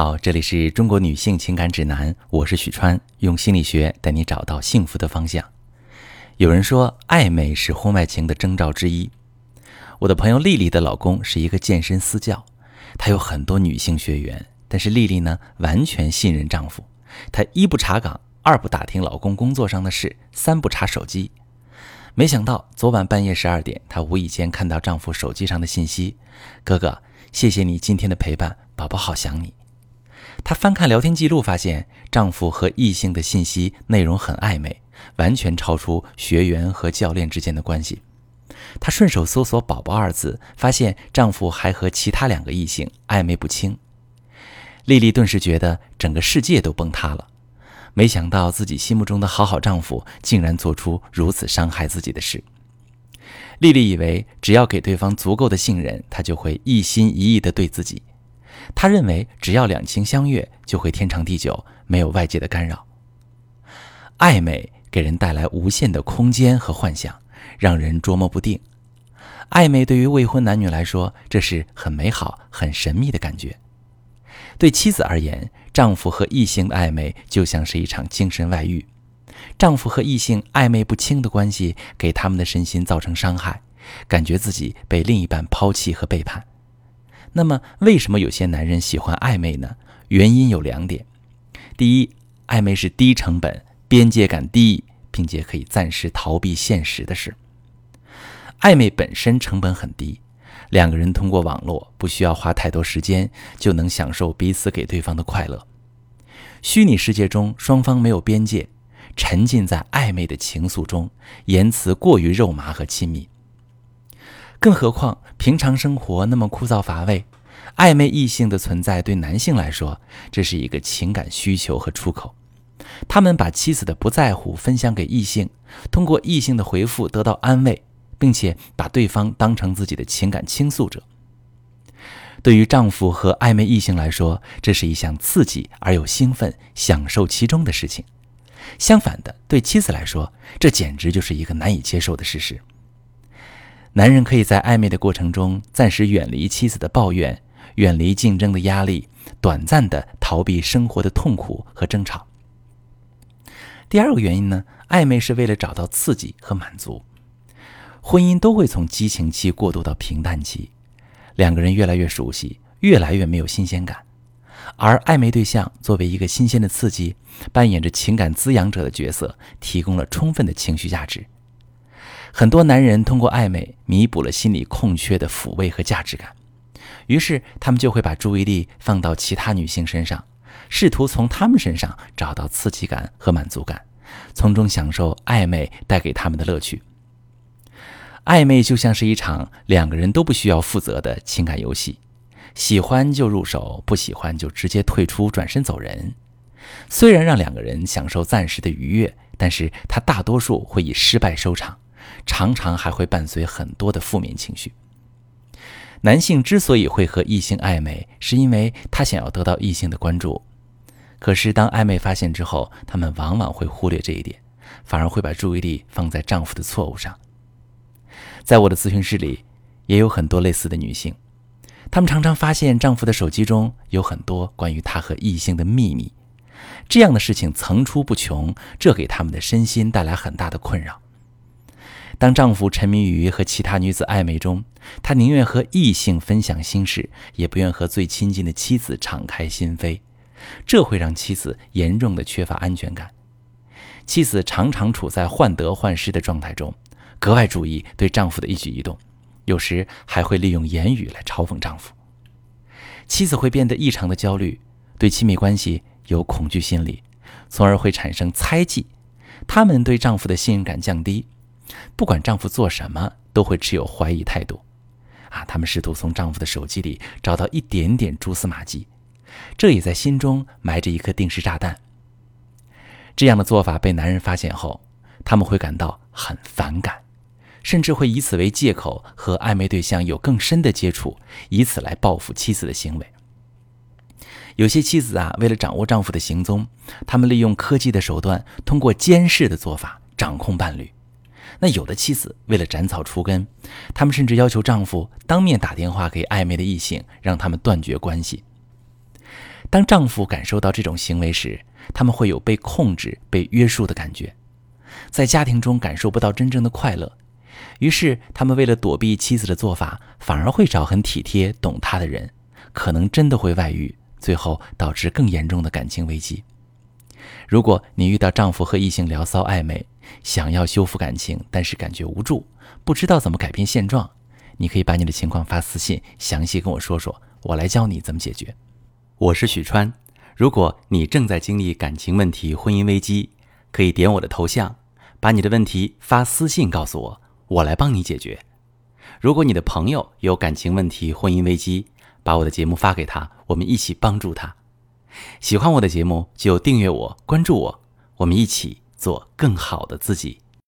好，这里是中国女性情感指南，我是许川，用心理学带你找到幸福的方向。有人说，暧昧是婚外情的征兆之一。我的朋友丽丽的老公是一个健身私教，他有很多女性学员，但是丽丽呢，完全信任丈夫，她一不查岗，二不打听老公工作上的事，三不查手机。没想到昨晚半夜十二点，她无意间看到丈夫手机上的信息：“哥哥，谢谢你今天的陪伴，宝宝好想你。”她翻看聊天记录，发现丈夫和异性的信息内容很暧昧，完全超出学员和教练之间的关系。她顺手搜索“宝宝”二字，发现丈夫还和其他两个异性暧昧不清。丽丽顿时觉得整个世界都崩塌了，没想到自己心目中的好好丈夫竟然做出如此伤害自己的事。丽丽以为只要给对方足够的信任，他就会一心一意地对自己。他认为，只要两情相悦，就会天长地久，没有外界的干扰。暧昧给人带来无限的空间和幻想，让人捉摸不定。暧昧对于未婚男女来说，这是很美好、很神秘的感觉。对妻子而言，丈夫和异性的暧昧就像是一场精神外遇。丈夫和异性暧昧不清的关系，给他们的身心造成伤害，感觉自己被另一半抛弃和背叛。那么，为什么有些男人喜欢暧昧呢？原因有两点：第一，暧昧是低成本、边界感低，并且可以暂时逃避现实的事。暧昧本身成本很低，两个人通过网络不需要花太多时间，就能享受彼此给对方的快乐。虚拟世界中，双方没有边界，沉浸在暧昧的情愫中，言辞过于肉麻和亲密。更何况，平常生活那么枯燥乏味，暧昧异性的存在对男性来说，这是一个情感需求和出口。他们把妻子的不在乎分享给异性，通过异性的回复得到安慰，并且把对方当成自己的情感倾诉者。对于丈夫和暧昧异性来说，这是一项刺激而又兴奋、享受其中的事情。相反的，对妻子来说，这简直就是一个难以接受的事实。男人可以在暧昧的过程中暂时远离妻子的抱怨，远离竞争的压力，短暂的逃避生活的痛苦和争吵。第二个原因呢，暧昧是为了找到刺激和满足。婚姻都会从激情期过渡到平淡期，两个人越来越熟悉，越来越没有新鲜感，而暧昧对象作为一个新鲜的刺激，扮演着情感滋养者的角色，提供了充分的情绪价值。很多男人通过暧昧弥补了心理空缺的抚慰和价值感，于是他们就会把注意力放到其他女性身上，试图从她们身上找到刺激感和满足感，从中享受暧昧带给他们的乐趣。暧昧就像是一场两个人都不需要负责的情感游戏，喜欢就入手，不喜欢就直接退出，转身走人。虽然让两个人享受暂时的愉悦，但是他大多数会以失败收场。常常还会伴随很多的负面情绪。男性之所以会和异性暧昧，是因为他想要得到异性的关注。可是当暧昧发现之后，他们往往会忽略这一点，反而会把注意力放在丈夫的错误上。在我的咨询室里，也有很多类似的女性，她们常常发现丈夫的手机中有很多关于他和异性的秘密。这样的事情层出不穷，这给他们的身心带来很大的困扰。当丈夫沉迷于和其他女子暧昧中，他宁愿和异性分享心事，也不愿和最亲近的妻子敞开心扉，这会让妻子严重的缺乏安全感。妻子常常处在患得患失的状态中，格外注意对丈夫的一举一动，有时还会利用言语来嘲讽丈夫。妻子会变得异常的焦虑，对亲密关系有恐惧心理，从而会产生猜忌，他们对丈夫的信任感降低。不管丈夫做什么，都会持有怀疑态度，啊，他们试图从丈夫的手机里找到一点点蛛丝马迹，这也在心中埋着一颗定时炸弹。这样的做法被男人发现后，他们会感到很反感，甚至会以此为借口和暧昧对象有更深的接触，以此来报复妻子的行为。有些妻子啊，为了掌握丈夫的行踪，他们利用科技的手段，通过监视的做法掌控伴侣。那有的妻子为了斩草除根，他们甚至要求丈夫当面打电话给暧昧的异性，让他们断绝关系。当丈夫感受到这种行为时，他们会有被控制、被约束的感觉，在家庭中感受不到真正的快乐。于是，他们为了躲避妻子的做法，反而会找很体贴、懂他的人，可能真的会外遇，最后导致更严重的感情危机。如果你遇到丈夫和异性聊骚暧昧，想要修复感情，但是感觉无助，不知道怎么改变现状，你可以把你的情况发私信，详细跟我说说，我来教你怎么解决。我是许川，如果你正在经历感情问题、婚姻危机，可以点我的头像，把你的问题发私信告诉我，我来帮你解决。如果你的朋友有感情问题、婚姻危机，把我的节目发给他，我们一起帮助他。喜欢我的节目就订阅我、关注我，我们一起做更好的自己。